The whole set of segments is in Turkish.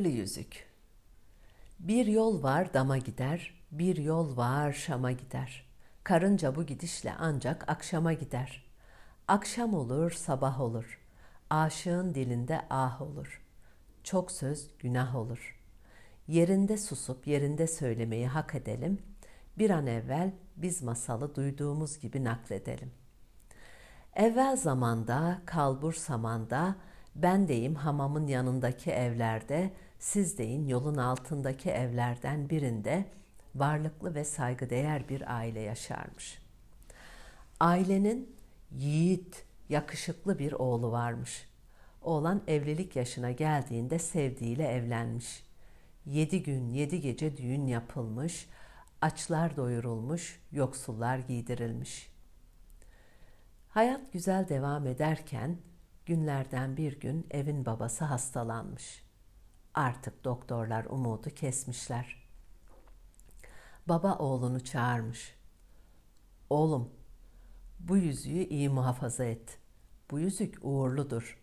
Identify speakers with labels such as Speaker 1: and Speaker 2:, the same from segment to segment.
Speaker 1: Sihirli yüzük. Bir yol var dama gider, bir yol var Şam'a gider. Karınca bu gidişle ancak akşama gider. Akşam olur, sabah olur. Aşığın dilinde ah olur. Çok söz günah olur. Yerinde susup yerinde söylemeyi hak edelim. Bir an evvel biz masalı duyduğumuz gibi nakledelim. Evvel zamanda, kalbur samanda, ben deyim hamamın yanındaki evlerde, siz deyin yolun altındaki evlerden birinde varlıklı ve saygıdeğer bir aile yaşarmış. Ailenin yiğit, yakışıklı bir oğlu varmış. Oğlan evlilik yaşına geldiğinde sevdiğiyle evlenmiş. Yedi gün, yedi gece düğün yapılmış, açlar doyurulmuş, yoksullar giydirilmiş. Hayat güzel devam ederken günlerden bir gün evin babası hastalanmış. Artık doktorlar umudu kesmişler. Baba oğlunu çağırmış. Oğlum, bu yüzüğü iyi muhafaza et. Bu yüzük uğurludur.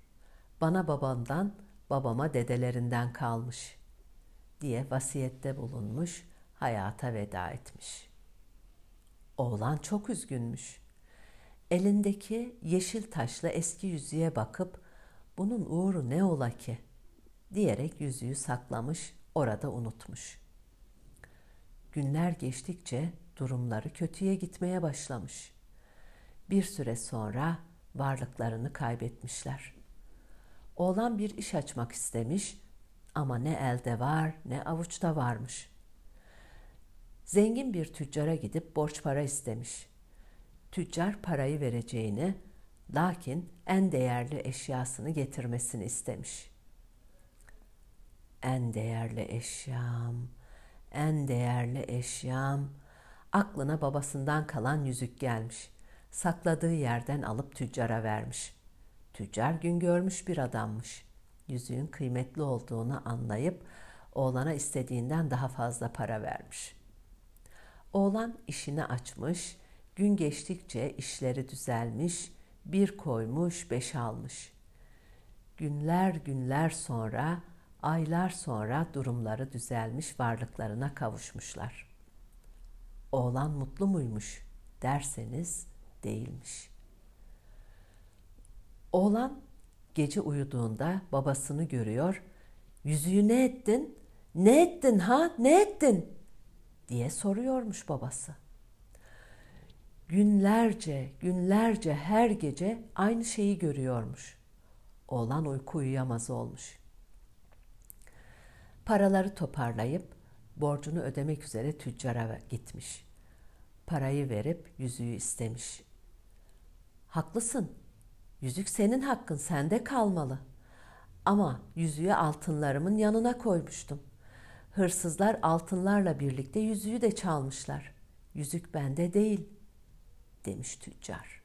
Speaker 1: Bana babamdan, babama dedelerinden kalmış diye vasiyette bulunmuş, hayata veda etmiş. Oğlan çok üzgünmüş. Elindeki yeşil taşlı eski yüzüğe bakıp bunun uğru ne ola ki diyerek yüzüğü saklamış, orada unutmuş. Günler geçtikçe durumları kötüye gitmeye başlamış. Bir süre sonra varlıklarını kaybetmişler. Oğlan bir iş açmak istemiş ama ne elde var ne avuçta varmış. Zengin bir tüccara gidip borç para istemiş. Tüccar parayı vereceğini, lakin en değerli eşyasını getirmesini istemiş. En değerli eşyam, en değerli eşyam. Aklına babasından kalan yüzük gelmiş. Sakladığı yerden alıp tüccara vermiş. Tüccar gün görmüş bir adammış. Yüzüğün kıymetli olduğunu anlayıp oğlana istediğinden daha fazla para vermiş. Oğlan işini açmış, gün geçtikçe işleri düzelmiş, bir koymuş, beş almış. Günler günler sonra, aylar sonra durumları düzelmiş, varlıklarına kavuşmuşlar. Oğlan mutlu muymuş derseniz değilmiş. Oğlan gece uyuduğunda babasını görüyor. Yüzüğü ne ettin? Ne ettin ha? Ne ettin? diye soruyormuş babası. Günlerce, günlerce her gece aynı şeyi görüyormuş. Oğlan uyku uyuyamaz olmuş. Paraları toparlayıp borcunu ödemek üzere tüccara gitmiş. Parayı verip yüzüğü istemiş. Haklısın. Yüzük senin hakkın, sende kalmalı. Ama yüzüğü altınlarımın yanına koymuştum. Hırsızlar altınlarla birlikte yüzüğü de çalmışlar. Yüzük bende değil, demiş tüccar.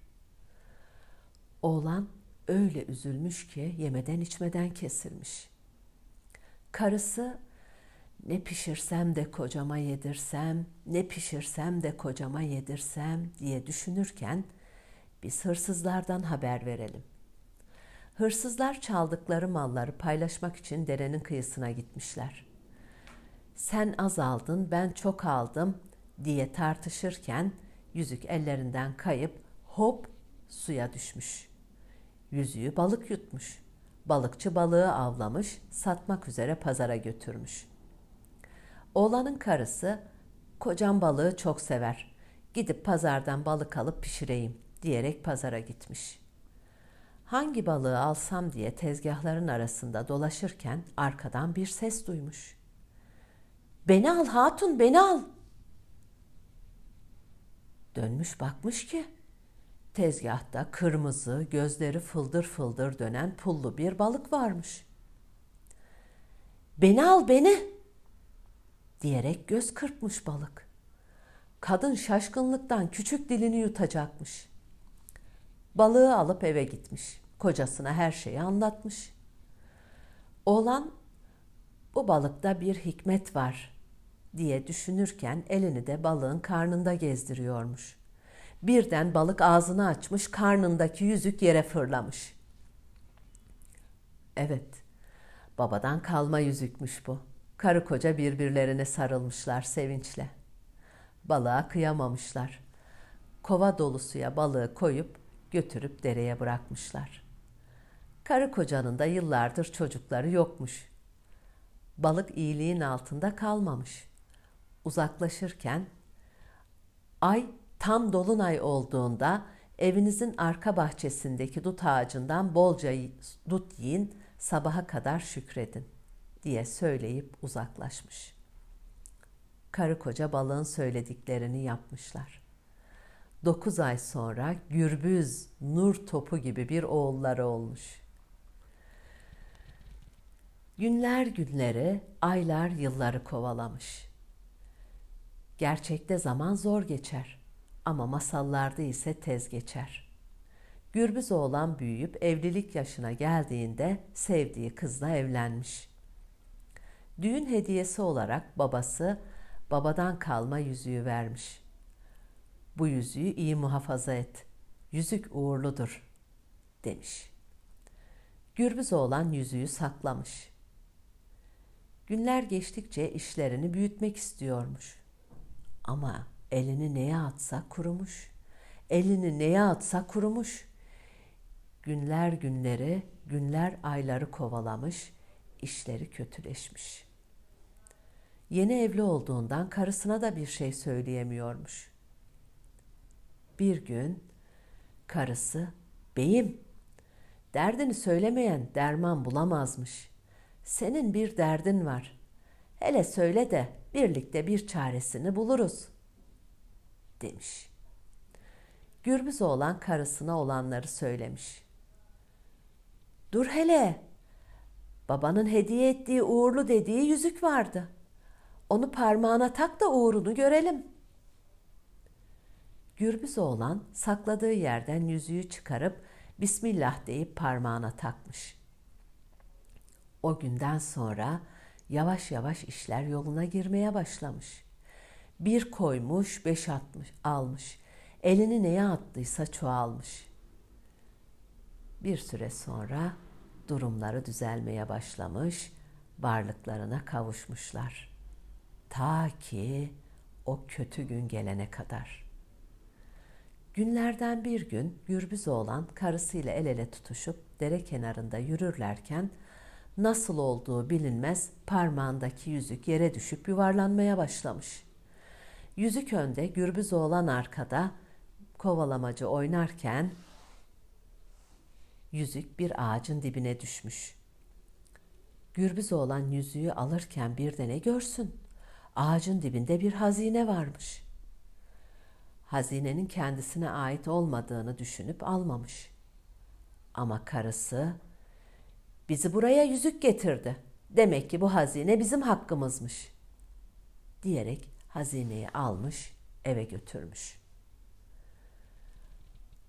Speaker 1: Oğlan öyle üzülmüş ki yemeden içmeden kesilmiş. Karısı ne pişirsem de kocama yedirsem, ne pişirsem de kocama yedirsem diye düşünürken biz hırsızlardan haber verelim. Hırsızlar çaldıkları malları paylaşmak için derenin kıyısına gitmişler. Sen az aldın, ben çok aldım diye tartışırken yüzük ellerinden kayıp hop suya düşmüş. Yüzüğü balık yutmuş. Balıkçı balığı avlamış, satmak üzere pazara götürmüş. Oğlanın karısı, kocam balığı çok sever. Gidip pazardan balık alıp pişireyim diyerek pazara gitmiş. Hangi balığı alsam diye tezgahların arasında dolaşırken arkadan bir ses duymuş. Beni al hatun beni al. Dönmüş bakmış ki tezgahta kırmızı, gözleri fıldır fıldır dönen pullu bir balık varmış. Beni al beni diyerek göz kırpmış balık. Kadın şaşkınlıktan küçük dilini yutacakmış. Balığı alıp eve gitmiş. Kocasına her şeyi anlatmış. Oğlan bu balıkta bir hikmet var diye düşünürken elini de balığın karnında gezdiriyormuş. Birden balık ağzını açmış, karnındaki yüzük yere fırlamış. Evet, Babadan kalma yüzükmüş bu. Karı koca birbirlerine sarılmışlar sevinçle. Balığa kıyamamışlar. Kova dolu suya balığı koyup götürüp dereye bırakmışlar. Karı kocanın da yıllardır çocukları yokmuş. Balık iyiliğin altında kalmamış. Uzaklaşırken ay tam dolunay olduğunda evinizin arka bahçesindeki dut ağacından bolca dut yiyin, sabaha kadar şükredin diye söyleyip uzaklaşmış. Karı koca balığın söylediklerini yapmışlar. Dokuz ay sonra gürbüz, nur topu gibi bir oğulları olmuş. Günler günleri, aylar yılları kovalamış. Gerçekte zaman zor geçer ama masallarda ise tez geçer. Gürbüz oğlan büyüyüp evlilik yaşına geldiğinde sevdiği kızla evlenmiş. Düğün hediyesi olarak babası babadan kalma yüzüğü vermiş. Bu yüzüğü iyi muhafaza et. Yüzük uğurludur demiş. Gürbüz oğlan yüzüğü saklamış. Günler geçtikçe işlerini büyütmek istiyormuş. Ama elini neye atsa kurumuş. Elini neye atsa kurumuş. Günler günleri, günler ayları kovalamış, işleri kötüleşmiş. Yeni evli olduğundan karısına da bir şey söyleyemiyormuş. Bir gün karısı, "Beyim, derdini söylemeyen derman bulamazmış. Senin bir derdin var. Hele söyle de birlikte bir çaresini buluruz." Demiş. Gürbüz oğlan karısına olanları söylemiş. Dur hele. Babanın hediye ettiği uğurlu dediği yüzük vardı. Onu parmağına tak da uğrunu görelim. Gürbüz oğlan sakladığı yerden yüzüğü çıkarıp Bismillah deyip parmağına takmış. O günden sonra yavaş yavaş işler yoluna girmeye başlamış. Bir koymuş, beş atmış, almış. Elini neye attıysa çoğalmış. Bir süre sonra durumları düzelmeye başlamış, varlıklarına kavuşmuşlar. Ta ki o kötü gün gelene kadar. Günlerden bir gün Gürbüz oğlan karısıyla el ele tutuşup dere kenarında yürürlerken nasıl olduğu bilinmez parmağındaki yüzük yere düşüp yuvarlanmaya başlamış. Yüzük önde, Gürbüz oğlan arkada kovalamacı oynarken yüzük bir ağacın dibine düşmüş. Gürbüz oğlan yüzüğü alırken bir de ne görsün? Ağacın dibinde bir hazine varmış. Hazinenin kendisine ait olmadığını düşünüp almamış. Ama karısı bizi buraya yüzük getirdi. Demek ki bu hazine bizim hakkımızmış. Diyerek hazineyi almış, eve götürmüş.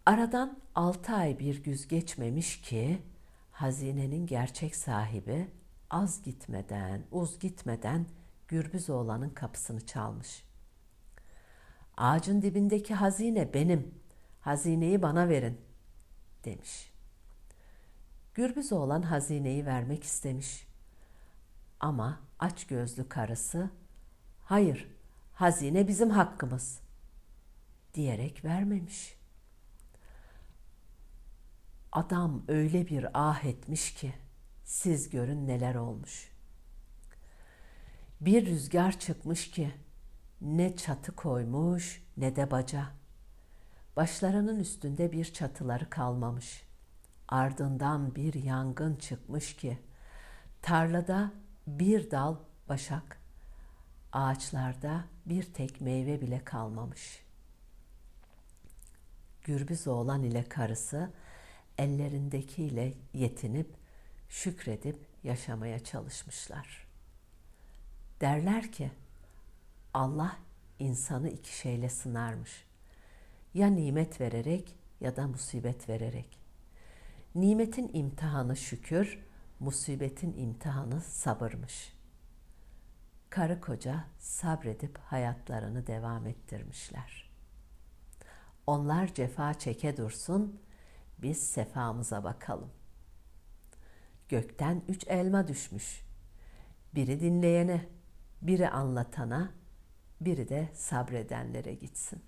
Speaker 1: Aradan altı ay bir güz geçmemiş ki hazinenin gerçek sahibi az gitmeden, uz gitmeden Gürbüz oğlanın kapısını çalmış. Ağacın dibindeki hazine benim. Hazineyi bana verin demiş. Gürbüz oğlan hazineyi vermek istemiş. Ama aç gözlü karısı hayır hazine bizim hakkımız diyerek vermemiş. Adam öyle bir ah etmiş ki siz görün neler olmuş. Bir rüzgar çıkmış ki ne çatı koymuş ne de baca. Başlarının üstünde bir çatıları kalmamış. Ardından bir yangın çıkmış ki tarlada bir dal başak, ağaçlarda bir tek meyve bile kalmamış. Gürbüz oğlan ile karısı ellerindekiyle yetinip şükredip yaşamaya çalışmışlar. Derler ki Allah insanı iki şeyle sınarmış. Ya nimet vererek ya da musibet vererek. Nimetin imtihanı şükür, musibetin imtihanı sabırmış. Karı koca sabredip hayatlarını devam ettirmişler. Onlar cefa çeke dursun, biz sefamıza bakalım. gökten üç elma düşmüş. Biri dinleyene, biri anlatana, biri de sabredenlere gitsin.